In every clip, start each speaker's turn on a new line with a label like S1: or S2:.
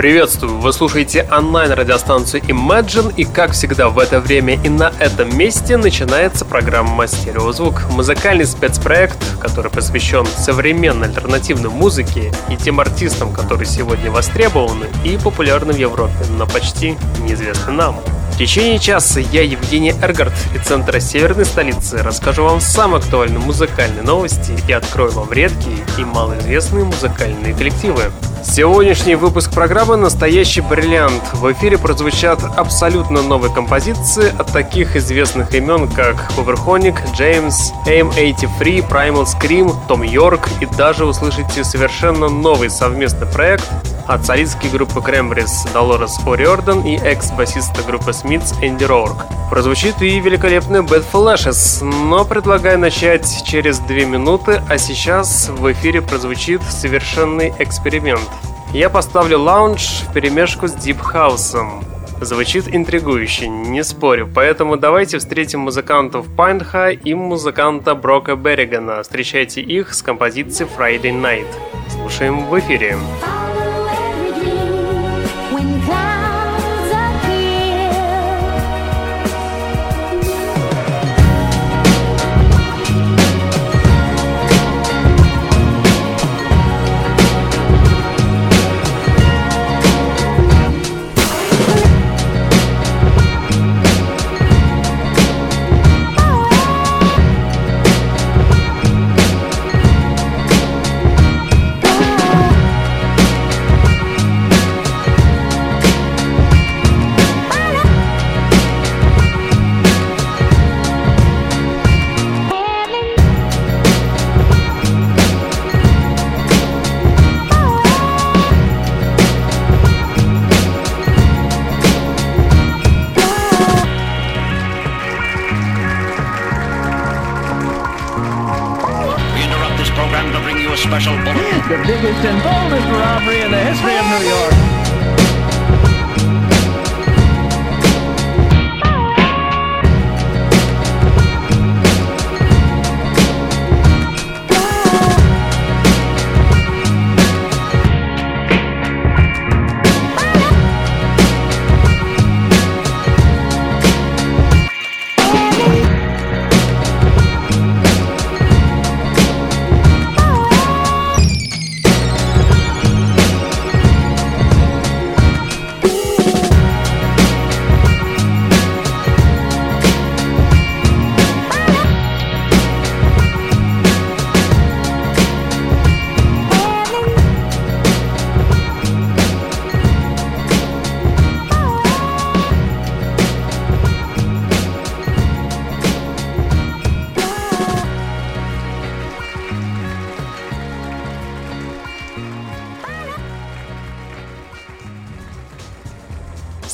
S1: Приветствую! Вы слушаете онлайн-радиостанцию Imagine, и как всегда в это время и на этом месте начинается программа «Стереозвук». Музыкальный спецпроект, который посвящен современной альтернативной музыке и тем артистам, которые сегодня востребованы и популярны в Европе, но почти неизвестны нам. Течение часа я, Евгений Эргард, из центра северной столицы, расскажу вам самые актуальные музыкальные новости и открою вам редкие и малоизвестные музыкальные коллективы. Сегодняшний выпуск программы «Настоящий бриллиант». В эфире прозвучат абсолютно новые композиции от таких известных имен, как Powerhonic, Джеймс, AM83, Primal Scream, Том Йорк и даже услышите совершенно новый совместный проект от солистки группы Крембрис Долорес О'Риордан и экс-басиста группы Смитс Энди Роурк. Прозвучит и великолепный Bad Flashes, но предлагаю начать через две минуты, а сейчас в эфире прозвучит совершенный эксперимент. Я поставлю лаунж в перемешку с дипхаусом. Звучит интригующе, не спорю, поэтому давайте встретим музыкантов Пайнха и музыканта Брока Берригана. Встречайте их с композицией Friday Night. Слушаем в эфире.
S2: When
S3: biggest and boldest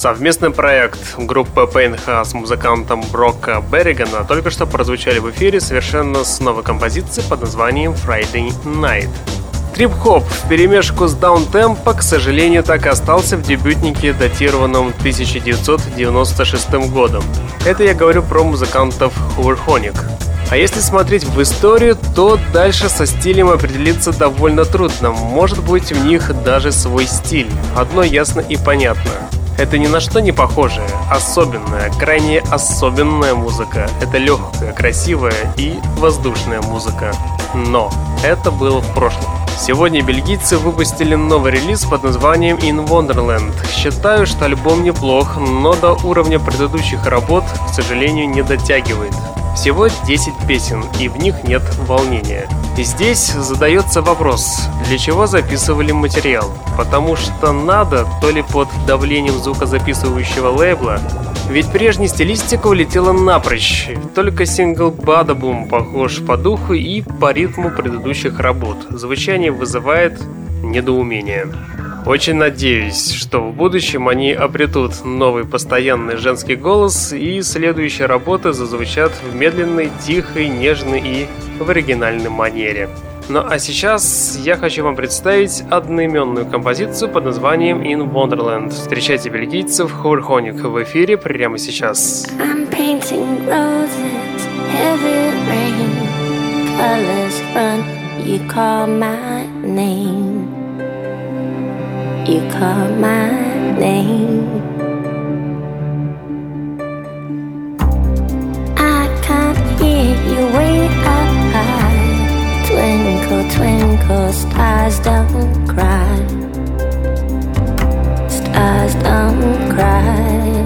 S1: Совместный проект группы PNH с музыкантом Брока Берригана только что прозвучали в эфире совершенно с новой композицией под названием Friday Night. Трип-хоп в перемешку с даунтемпо, к сожалению, так и остался в дебютнике, датированном 1996 годом. Это я говорю про музыкантов Hooverphonic. А если смотреть в историю, то дальше со стилем определиться довольно трудно. Может быть, у них даже свой стиль. Одно ясно и понятно. Это ни на что не похожая, особенная, крайне особенная музыка. Это легкая, красивая и воздушная музыка. Но это было в прошлом. Сегодня бельгийцы выпустили новый релиз под названием In Wonderland. Считаю, что альбом неплох, но до уровня предыдущих работ, к сожалению, не дотягивает. Всего 10 песен, и в них нет волнения. И здесь задается вопрос, для чего записывали материал? Потому что надо, то ли под давлением звукозаписывающего лейбла, Ведь прежняя стилистика улетела напрочь. Только сингл Бадабум похож по духу и по ритму предыдущих работ. Звучание вызывает недоумение. Очень надеюсь, что в будущем они обретут новый постоянный женский голос и следующие работы зазвучат в медленной, тихой, нежной и в оригинальной манере. Ну а сейчас я хочу вам представить одноименную композицию под названием In Wonderland. Встречайте бельгийцев Хорхоник в эфире прямо сейчас.
S2: I'm painting roses, heavy rain, colors run. You call my name. You call my name. I can't hear you way up high. Twinkle, twinkle, stars don't cry. Stars don't cry.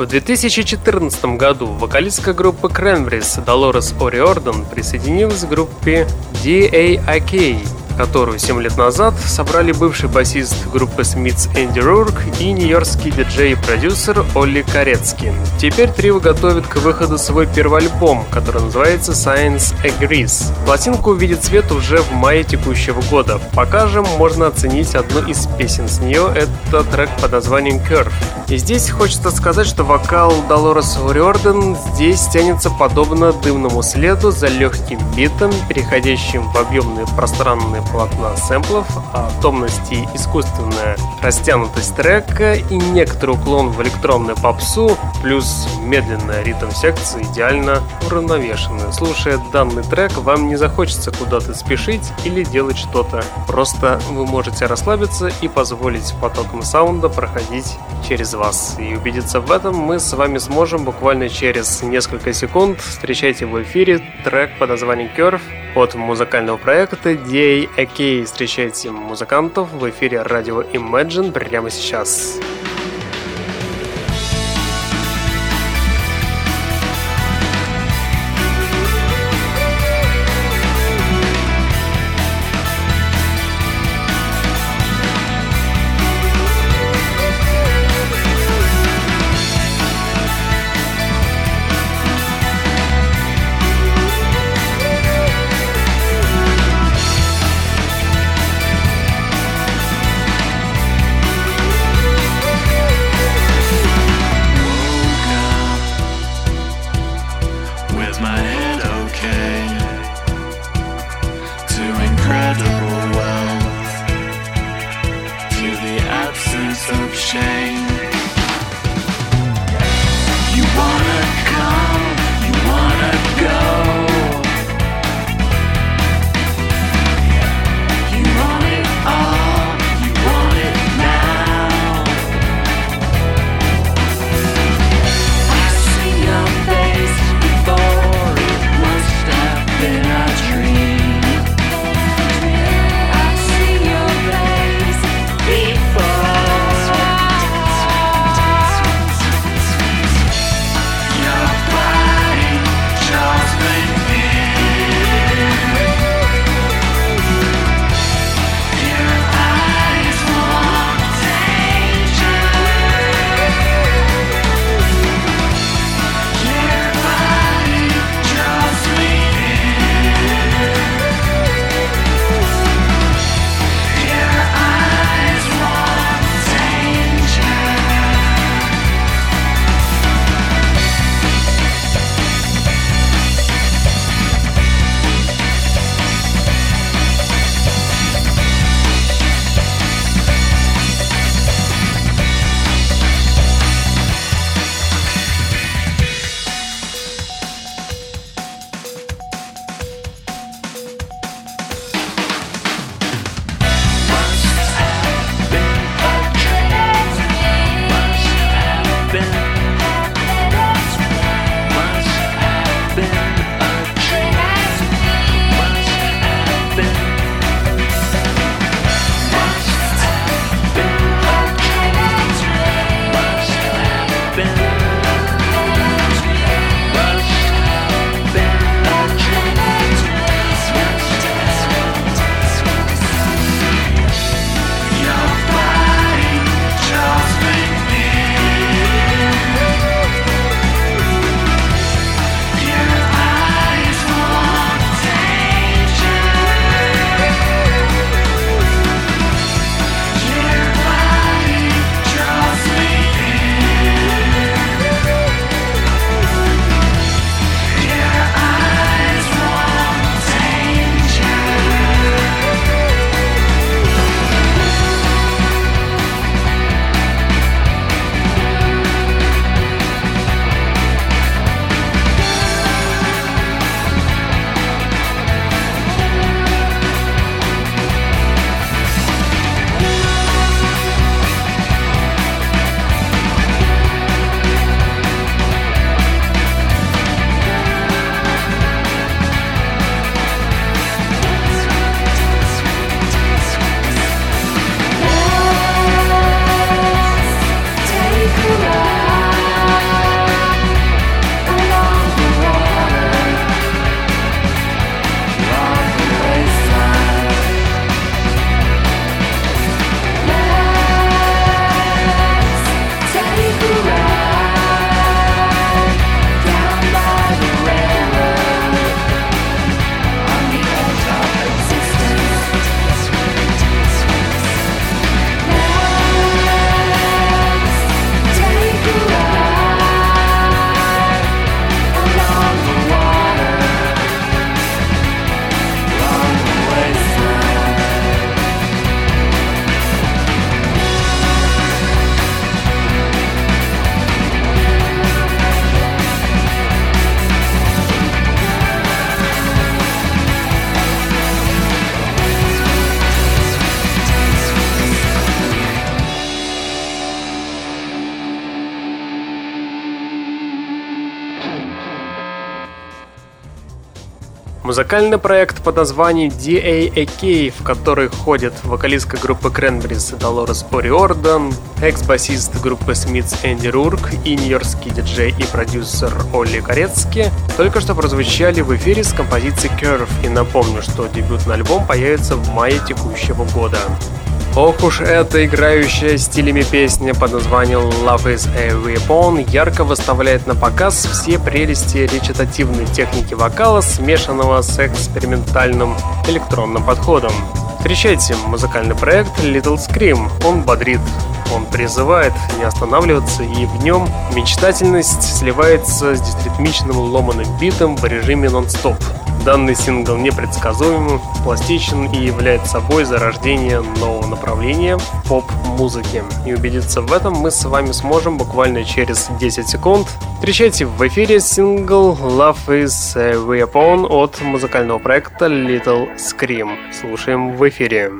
S1: В 2014 году вокалистка группы Cranberries Долорес О'Риордан присоединилась к группе DAIK, которую 7 лет назад собрали бывший басист группы Smiths Энди Рурк и нью-йоркский диджей и продюсер Олли Корецкий. Теперь трио готовит к выходу свой первый альбом, который называется Science Agrees. Пластинка увидит свет уже в мае текущего года. Пока же можно оценить одну из песен с нее, это трек под названием Curve. И здесь хочется сказать, что вокал Долорес Уриорден здесь тянется подобно дымному следу за легким битом, переходящим в объемные пространные полотна сэмплов, а томность и искусственная растянутость трека и некоторый уклон в электронную попсу, плюс медленная ритм-секция идеально уравновешенная. Слушая данный трек, вам не захочется куда-то спешить или делать что-то. Просто вы можете расслабиться и позволить потокам саунда проходить через вас. И убедиться в этом мы с вами сможем буквально через несколько секунд. Встречайте в эфире трек под названием Curve от музыкального проекта DAK. Встречайте музыкантов в эфире радио Imagine прямо сейчас.
S4: Музыкальный проект под названием DAAK, в который входят вокалистка группы Cranberries Долорес Ориордан, экс-басист группы Smiths Энди Рурк и нью-йоркский диджей и продюсер Олли Корецки, только что прозвучали в эфире с композицией Curve. И напомню, что дебютный альбом появится в мае текущего года. Ох уж эта играющая стилями песня под названием Love is a Weapon ярко выставляет на показ все прелести речитативной техники вокала, смешанного с экспериментальным электронным подходом. Встречайте музыкальный проект Little Scream. Он бодрит, он призывает не останавливаться, и в нем мечтательность сливается с дистритмичным ломаным битом в режиме нон-стоп. Данный сингл непредсказуем, пластичен и является собой зарождение нового направления в поп-музыке. И убедиться в этом мы с вами сможем буквально через 10 секунд. Встречайте в эфире сингл Love is a Weapon от музыкального проекта Little Scream. Слушаем в эфире.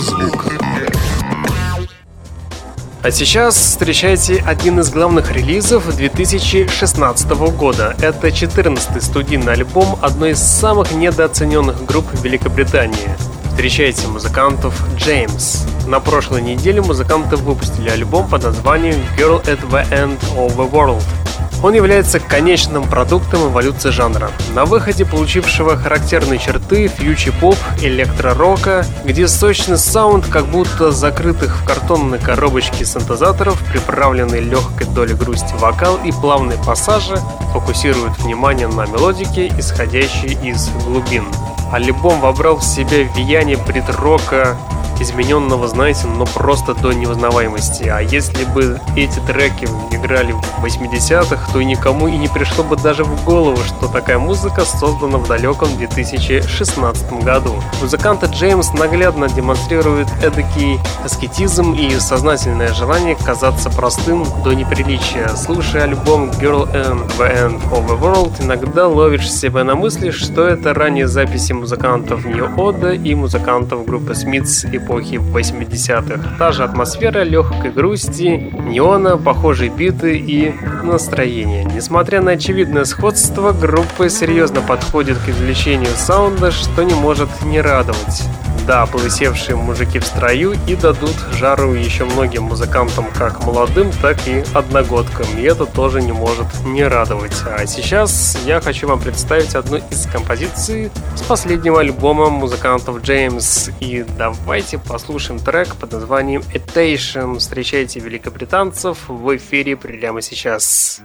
S5: Стереозвук.
S1: А сейчас встречайте один из главных релизов 2016 года. Это 14-й студийный альбом одной из самых недооцененных групп Великобритании. Встречайте музыкантов Джеймс. На прошлой неделе музыканты выпустили альбом под названием Girl at the End of the World. Он является конечным продуктом эволюции жанра. На выходе получившего характерные черты фьючи-поп, электро-рока, где сочный саунд как будто закрытых в картонной коробочке синтезаторов, приправленный легкой долей грусти вокал и плавные пассажи фокусируют внимание на мелодике, исходящей из глубин. Альбом вобрал в себя влияние брит-рока, измененного, знаете, но просто до неузнаваемости. А если бы эти треки играли в 80-х, то никому и не пришло бы даже в голову, что такая музыка создана в далеком 2016 году. Музыкант Джеймс наглядно демонстрирует эдакий аскетизм и сознательное желание казаться простым до неприличия. Слушая альбом Girl and the End of the World, иногда ловишь себя на мысли, что это ранние записи музыкантов Нью Ода и музыкантов группы Smiths и эпохи 80-х. Та же атмосфера легкой грусти, неона, похожие биты и настроение. Несмотря на очевидное сходство, группа серьезно подходит к извлечению саунда, что не может не радовать. Да, полысевшие мужики в строю и дадут жару еще многим музыкантам, как молодым, так и одногодкам. И это тоже не может не радовать. А сейчас я хочу вам представить одну из композиций с последнего альбома музыкантов Джеймс. И давайте послушаем трек под названием Etation. Встречайте великобританцев в эфире прямо сейчас.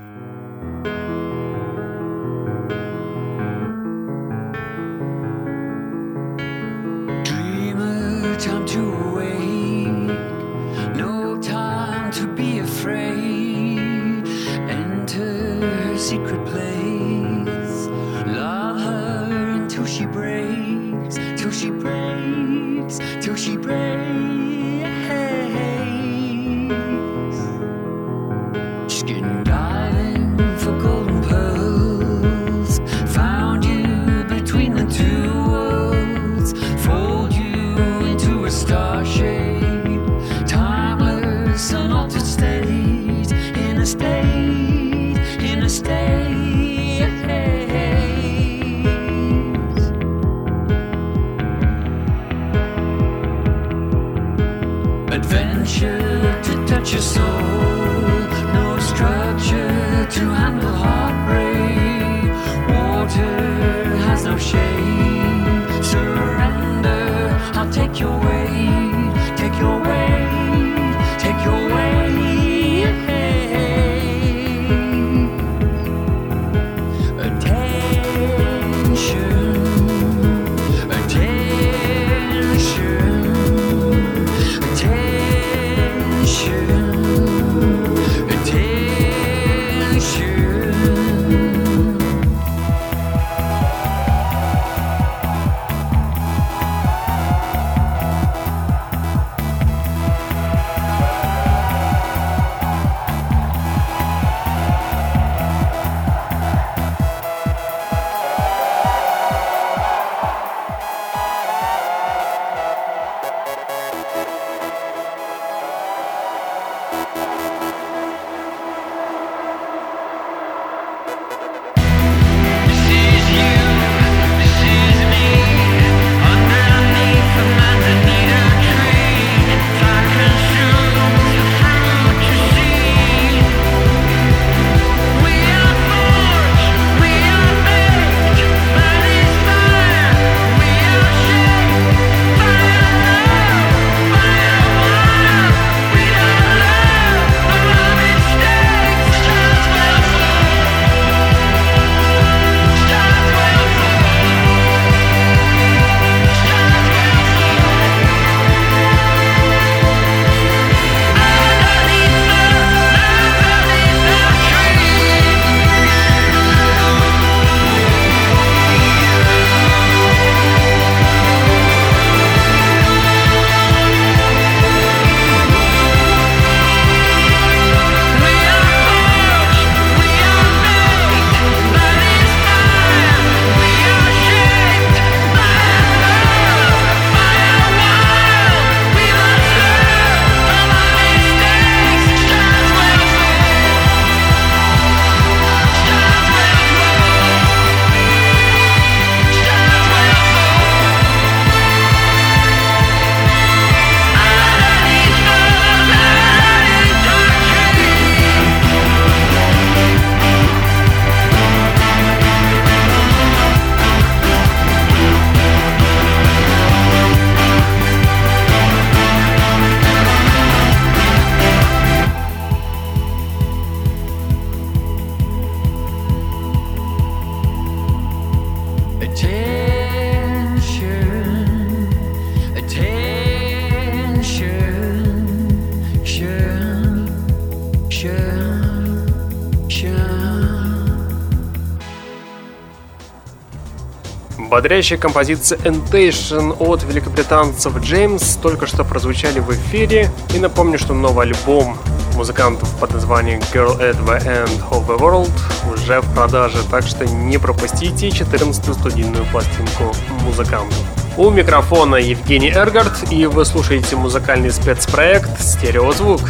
S6: Бодрящая композиция Entation от великобританцев Джеймс только что прозвучали в эфире. И напомню, что новый альбом музыкантов под названием Girl at the End of the World уже в продаже, так что не пропустите 14-ю студийную пластинку музыкантов. У микрофона Евгений Эргард, и вы слушаете музыкальный спецпроект «Стереозвук».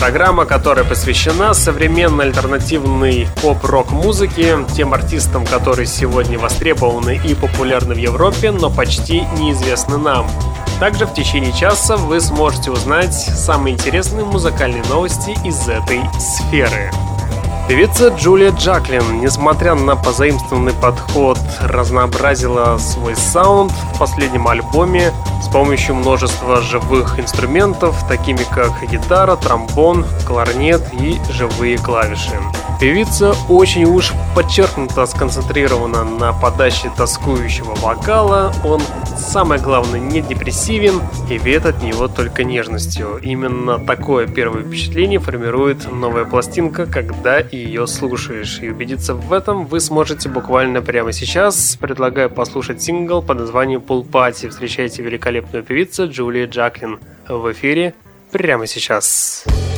S6: Программа, которая посвящена современной альтернативной поп-рок музыке, тем артистам, которые сегодня востребованы и популярны в Европе, но почти неизвестны нам. Также в течение часа вы сможете узнать самые интересные музыкальные новости из этой сферы. Певица Джулия Джаклин, несмотря на позаимствованный подход, разнообразила свой саунд в последнем альбоме с помощью множества живых инструментов, такими как гитара, тромбон, кларнет и живые клавиши. Певица очень уж подчеркнуто сконцентрирована на подаче тоскующего вокала, он самое главное не депрессивен и веет от него только нежностью. Именно такое первое впечатление формирует новая пластинка, когда ее слушаешь. И убедиться в этом вы сможете буквально прямо сейчас. Предлагаю послушать сингл под названием «Pool Party». Встречайте великолепную певицу Джулия Джаклин в эфире прямо сейчас. Сейчас.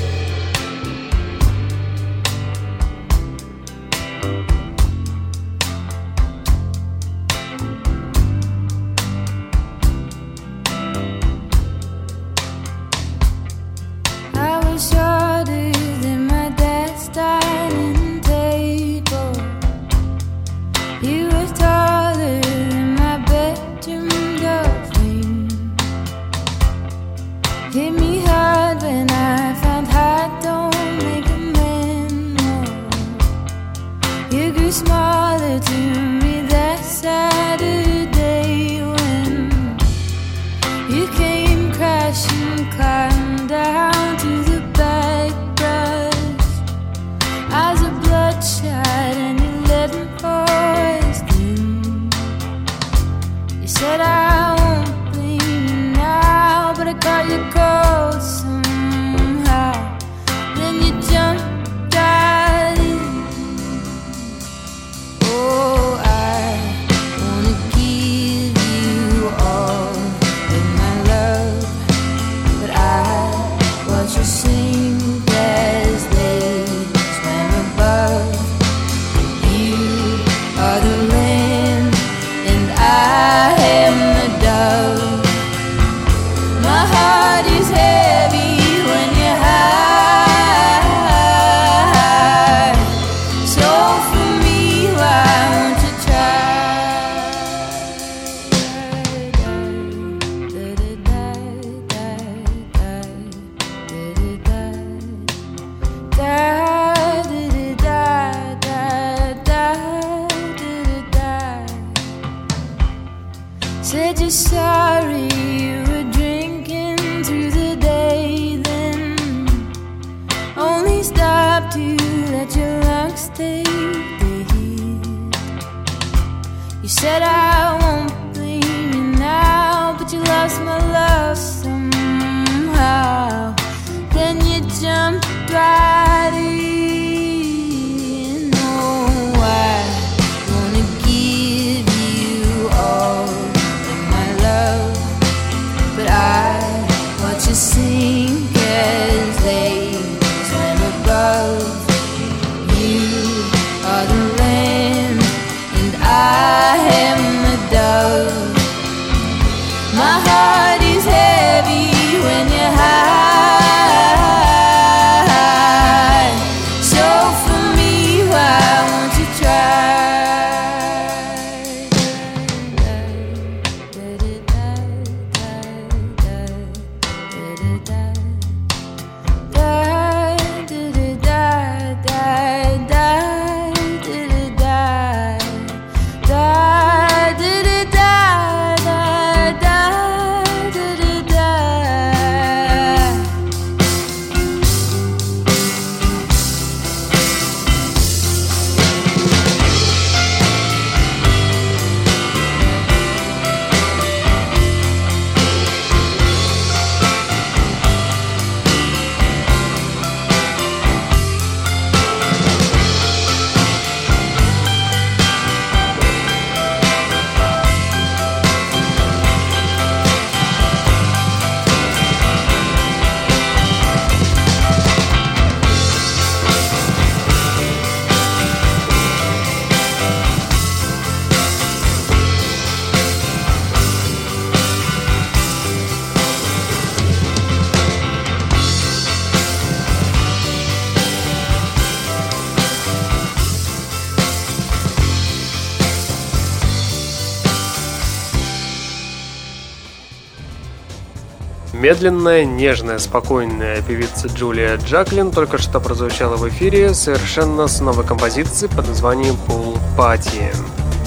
S1: Медленная, нежная, спокойная певица Джулия Джаклин только что прозвучала в эфире совершенно с новой композицией под названием «Pool Party».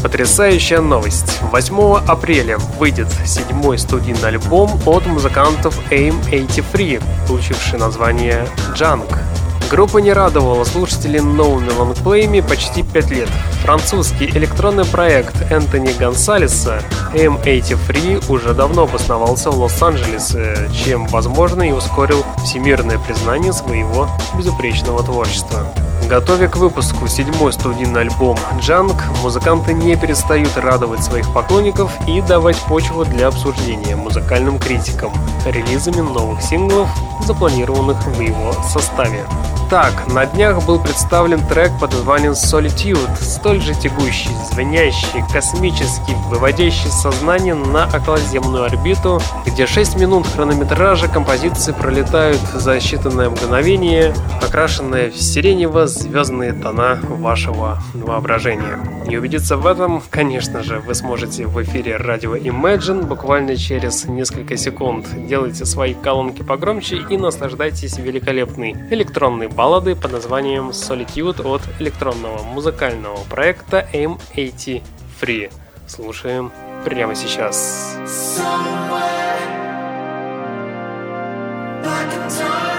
S1: Потрясающая новость. 8 апреля выйдет седьмой студийный альбом от музыкантов AIM-83, получивший название «Junk». Группа не радовала слушателей новыми лонгплеями почти пять лет. Французский электронный проект Энтони Гонсалеса M83 уже давно обосновался в Лос-Анджелесе, чем, возможно, и ускорил всемирное признание своего безупречного творчества. Готовя к выпуску седьмой студийный альбом «Джанг», музыканты не перестают радовать своих поклонников и давать почву для обсуждения музыкальным критикам релизами новых синглов, запланированных в его составе. Так, на днях был представлен трек под названием Solitude, столь же тягущий, звенящий, космический, выводящий сознание на околоземную орбиту, где 6 минут хронометража композиции пролетают за считанное мгновение, окрашенные в сиренево-звездные тона вашего воображения. И убедиться в этом, конечно же, вы сможете в эфире радио Imagine буквально через несколько секунд. Делайте свои колонки погромче и наслаждайтесь великолепной электронной баллады под названием Solitude от электронного музыкального проекта M80 Free. Слушаем прямо сейчас. Somewhere, back in time.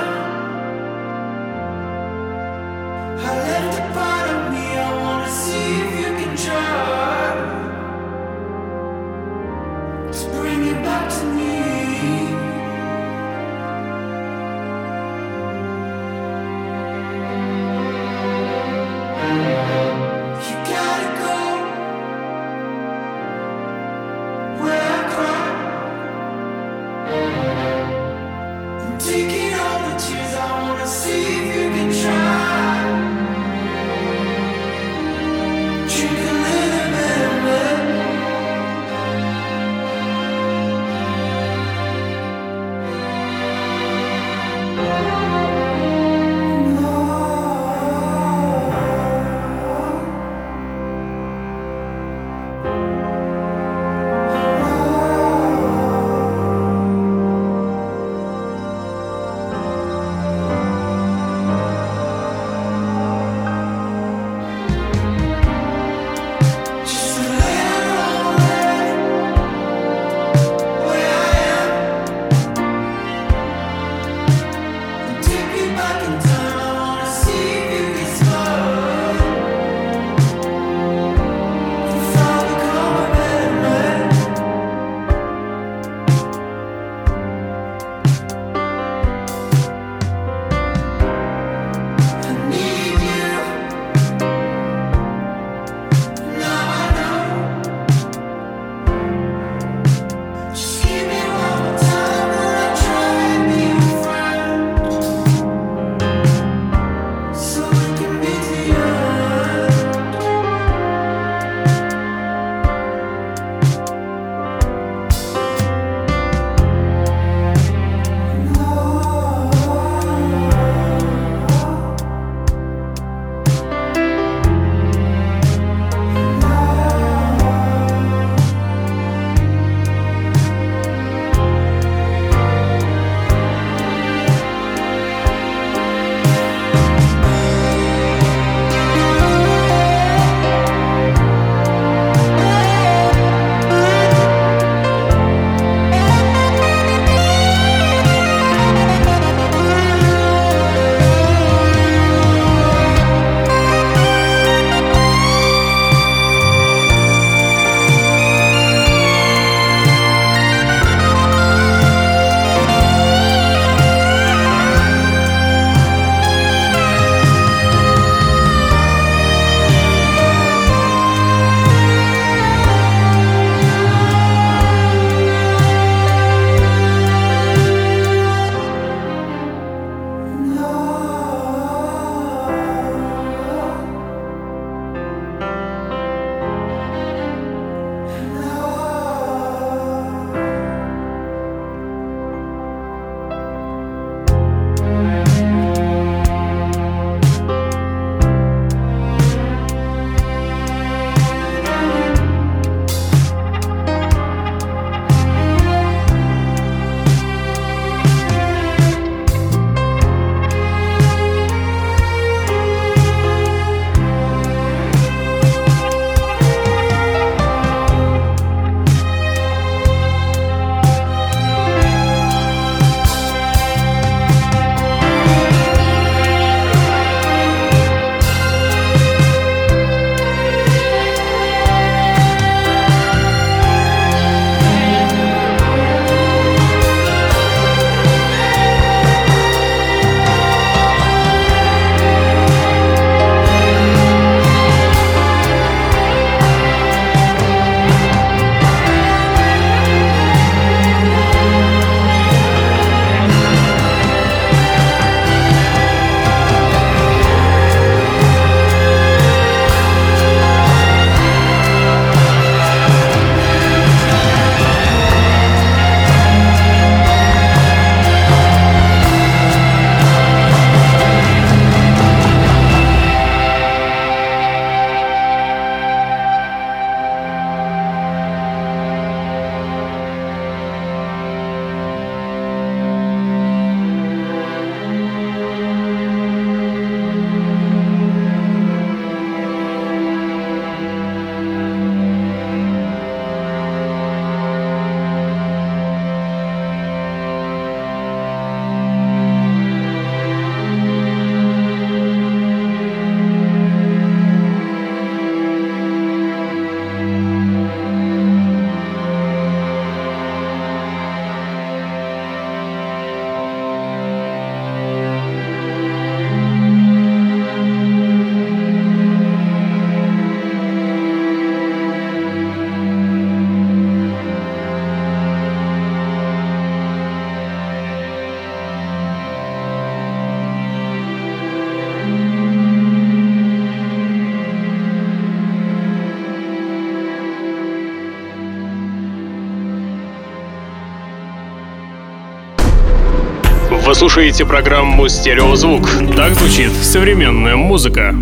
S4: Вы слушаете программу «Стереозвук». Так звучит современная музыка.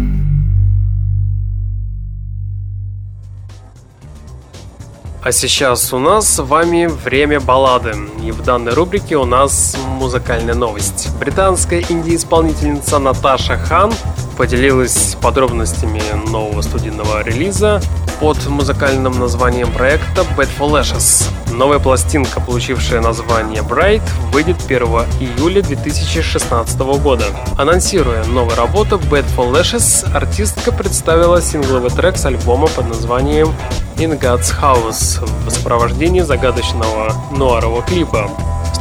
S4: А сейчас у нас с вами время баллады. И в данной рубрике у нас музыкальная новость. Британская инди-исполнительница Наташа Хан поделилась подробностями нового студийного релиза под музыкальным названием проекта Bad for Lashes. Новая пластинка, получившая название Bright, выйдет 1 июля 2016 года. Анонсируя новую работу Bad for Lashes, артистка представила сингловый трек с альбома под названием In God's House в сопровождении загадочного нуарового клипа.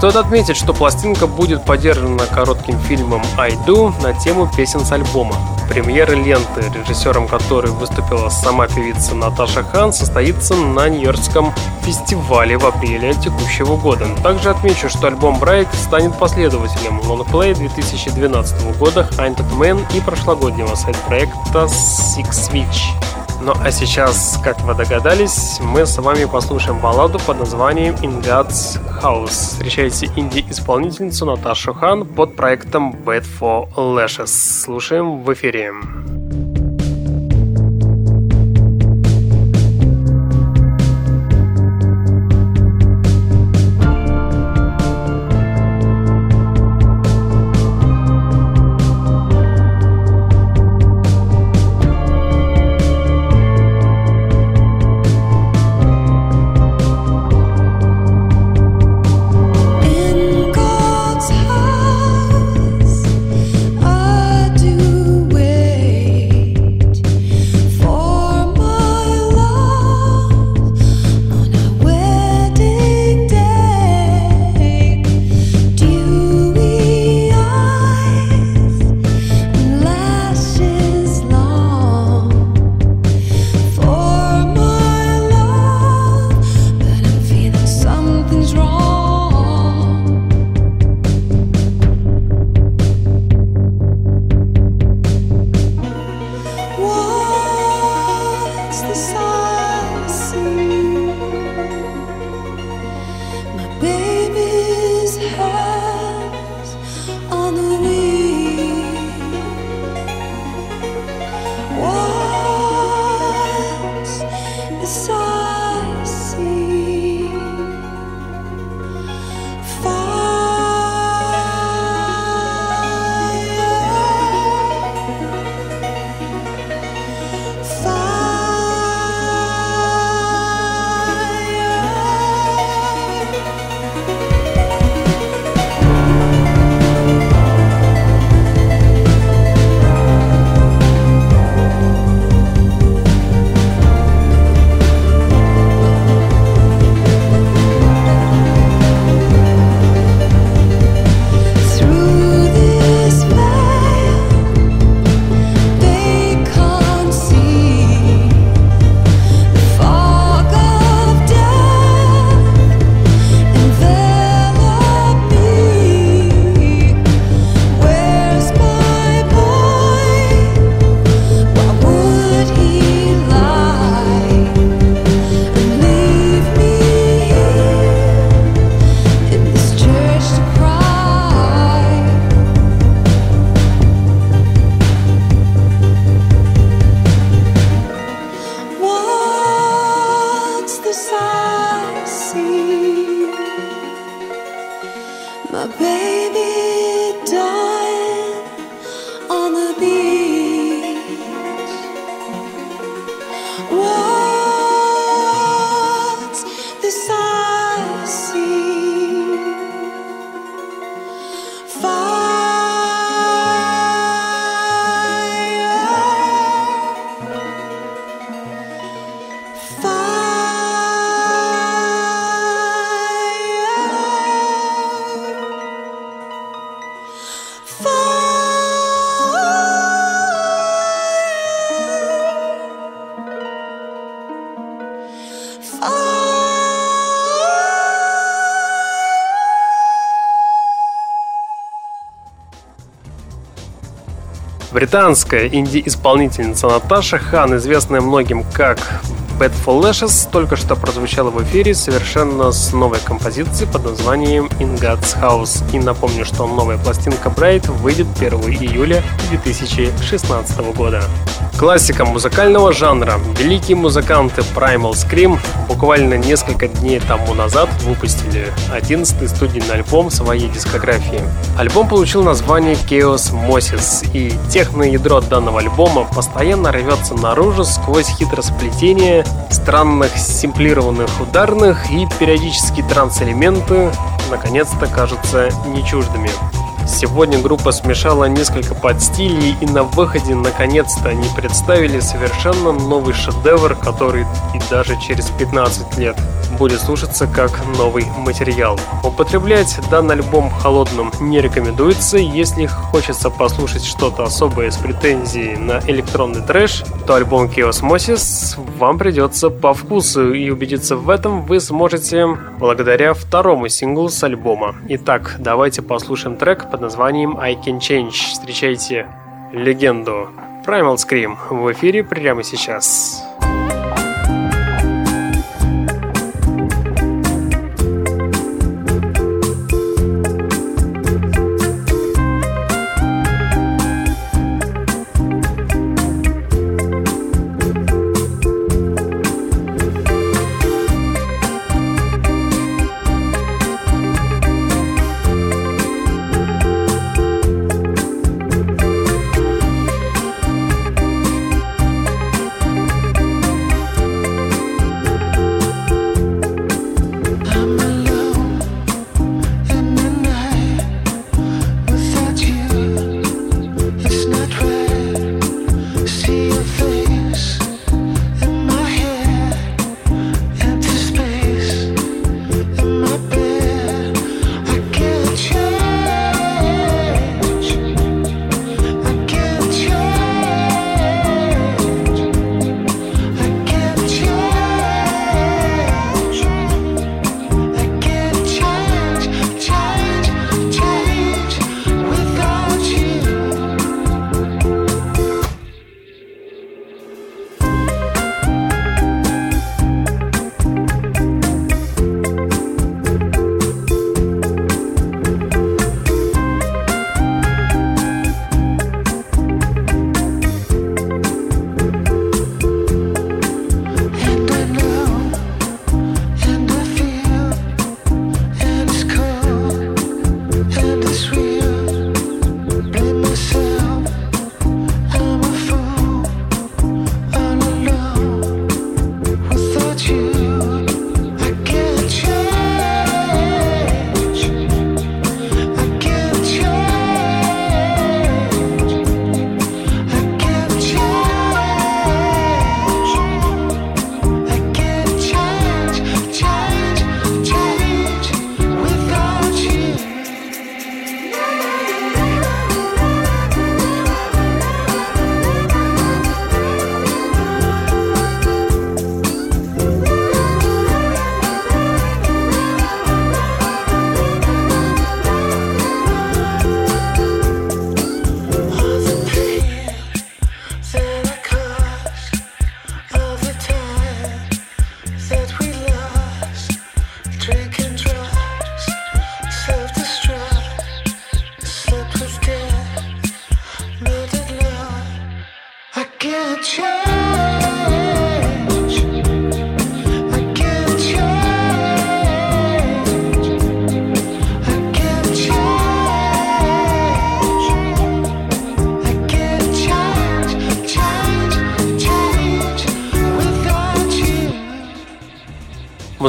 S4: Стоит отметить, что пластинка будет поддержана коротким фильмом «I Do» на тему песен с альбома. Премьера ленты, режиссером которой выступила сама певица Наташа Хан, состоится на Нью-Йоркском фестивале в апреле текущего года. Также отмечу, что альбом Bright станет последователем лонгплея 2012 года Haunted Man и прошлогоднего сайт-проекта Six Switch. Ну а сейчас, как вы догадались, мы с вами послушаем балладу под названием In God's House. Встречайте инди-исполнительницу Наташу Хан под проектом Bad for Lashes. Слушаем в эфире. Британская инди-исполнительница Наташа Хан, известная многим как
S1: Bad for Lashes только что прозвучала в эфире совершенно с новой композицией под названием In God's House. И напомню, что новая пластинка Bright выйдет 1 июля 2016 года. Классика музыкального жанра. Великие музыканты Primal Scream буквально несколько дней тому назад выпустили 11-й студийный альбом своей дискографии. Альбом получил название Chaos Moses, и техное ядро данного альбома постоянно рвется наружу сквозь хитросплетение странных симплированных ударных и периодически транс-элементы наконец-то кажутся нечуждыми. Сегодня группа смешала несколько подстилей и на выходе наконец-то они представили совершенно новый шедевр, который и даже через 15 лет будет слушаться как новый материал. Употреблять данный альбом холодным не рекомендуется. Если хочется послушать что-то особое с претензией на электронный трэш, то альбом Chaos вам придется по вкусу и убедиться в этом вы сможете благодаря второму синглу с альбома. Итак, давайте послушаем трек под названием I Can Change. Встречайте легенду Primal Scream в эфире прямо сейчас.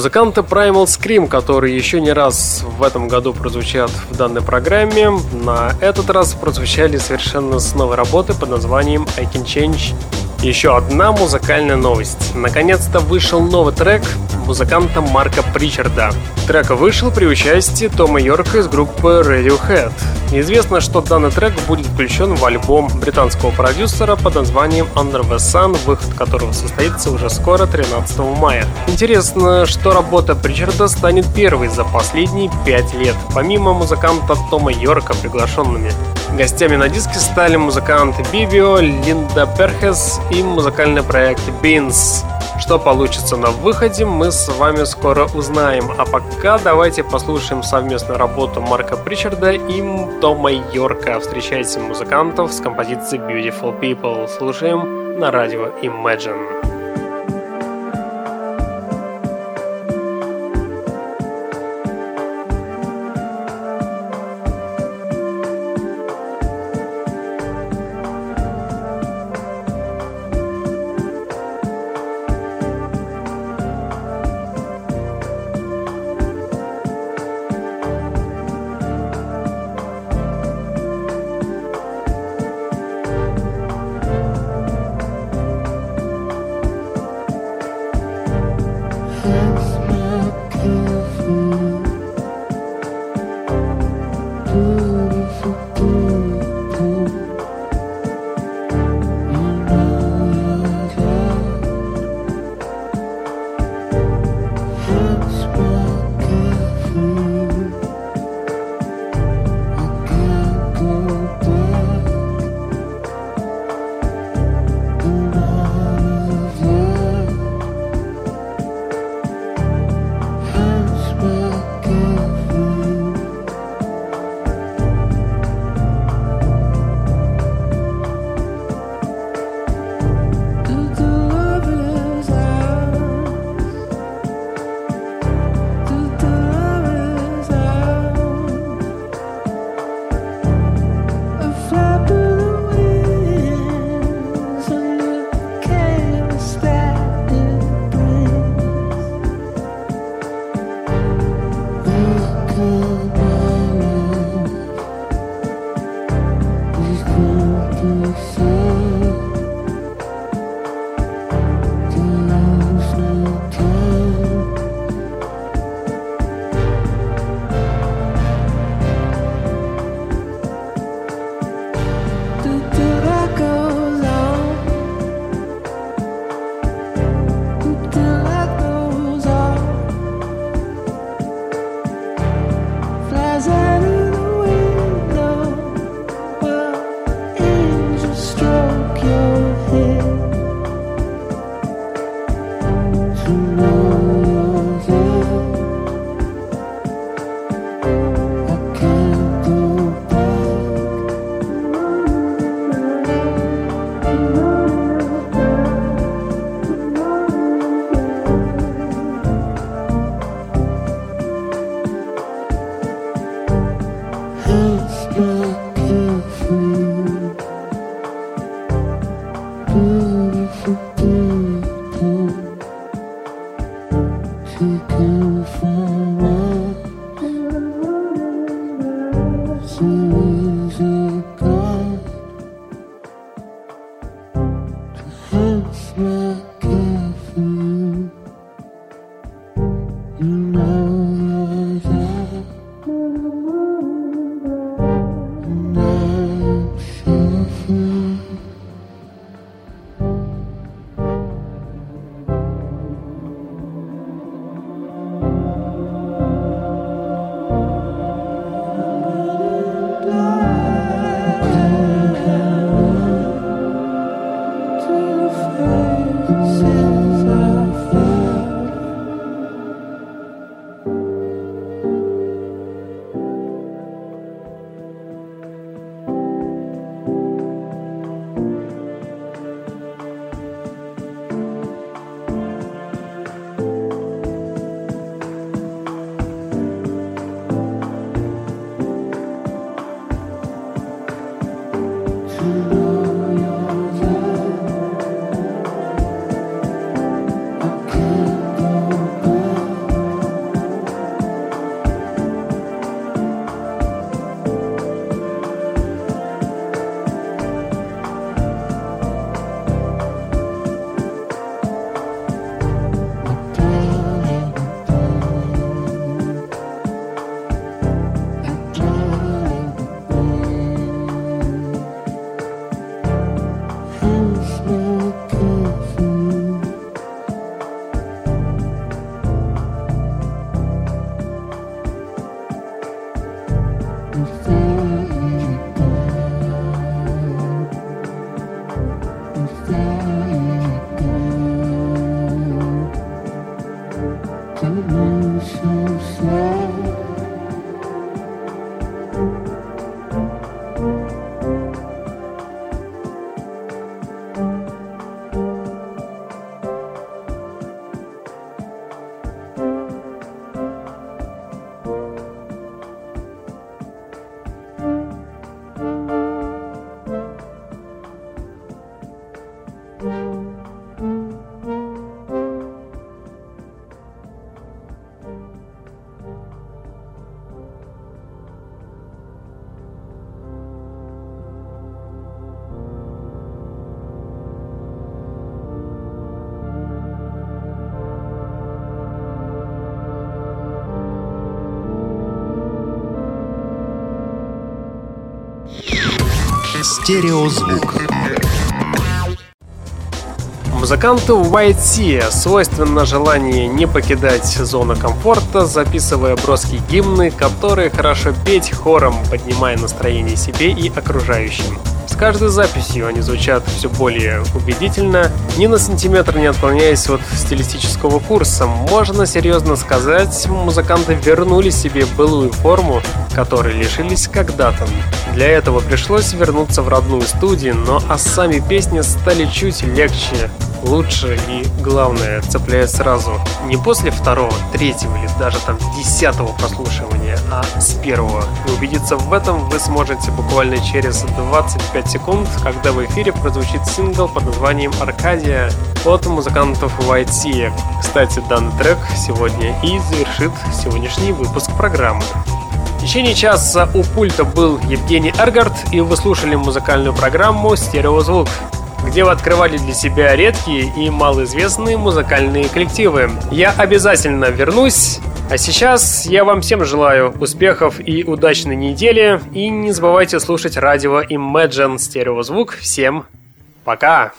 S1: Музыканты Primal Scream, которые еще не раз в этом году прозвучат в данной программе, на этот раз прозвучали совершенно с новой работы под названием I Can Change еще одна музыкальная новость. Наконец-то вышел новый трек музыканта Марка Причарда. Трек вышел при участии Тома Йорка из группы Radiohead. Известно, что данный трек будет включен в альбом британского продюсера под названием Under the Sun, выход которого состоится уже скоро, 13 мая. Интересно, что работа Причарда станет первой за последние пять лет, помимо музыканта Тома Йорка, приглашенными
S4: Гостями на диске стали музыканты Бибио, Линда Перхес и музыкальный проект Beans. Что получится на выходе, мы с вами скоро узнаем. А пока давайте послушаем совместную работу Марка Причарда и Тома Йорка. Встречайте музыкантов с композицией Beautiful People. Слушаем на радио Imagine.
S5: Стереозвук.
S4: Музыканту White свойственно желание не покидать зону комфорта, записывая броские гимны, которые хорошо петь хором, поднимая настроение себе и окружающим. С каждой записью они звучат все более убедительно, ни на сантиметр не отклоняясь от стилистического курса. Можно серьезно сказать, музыканты вернули себе былую форму, которой лишились когда-то. Для этого пришлось вернуться в родную студию, но а сами песни стали чуть легче, лучше и, главное, цепляет сразу. Не после второго, третьего или даже там десятого прослушивания, а с первого. И убедиться в этом вы сможете буквально через 25 секунд, когда в эфире прозвучит сингл под названием «Аркадия» от музыкантов White Sea. Кстати, данный трек сегодня и завершит сегодняшний выпуск программы. Течение часа у пульта был Евгений Эргард, и вы слушали музыкальную программу «Стереозвук» где вы открывали для себя редкие и малоизвестные музыкальные коллективы. Я обязательно вернусь. А сейчас я вам всем желаю успехов и удачной недели. И не забывайте слушать радио Imagine Стереозвук. Всем пока!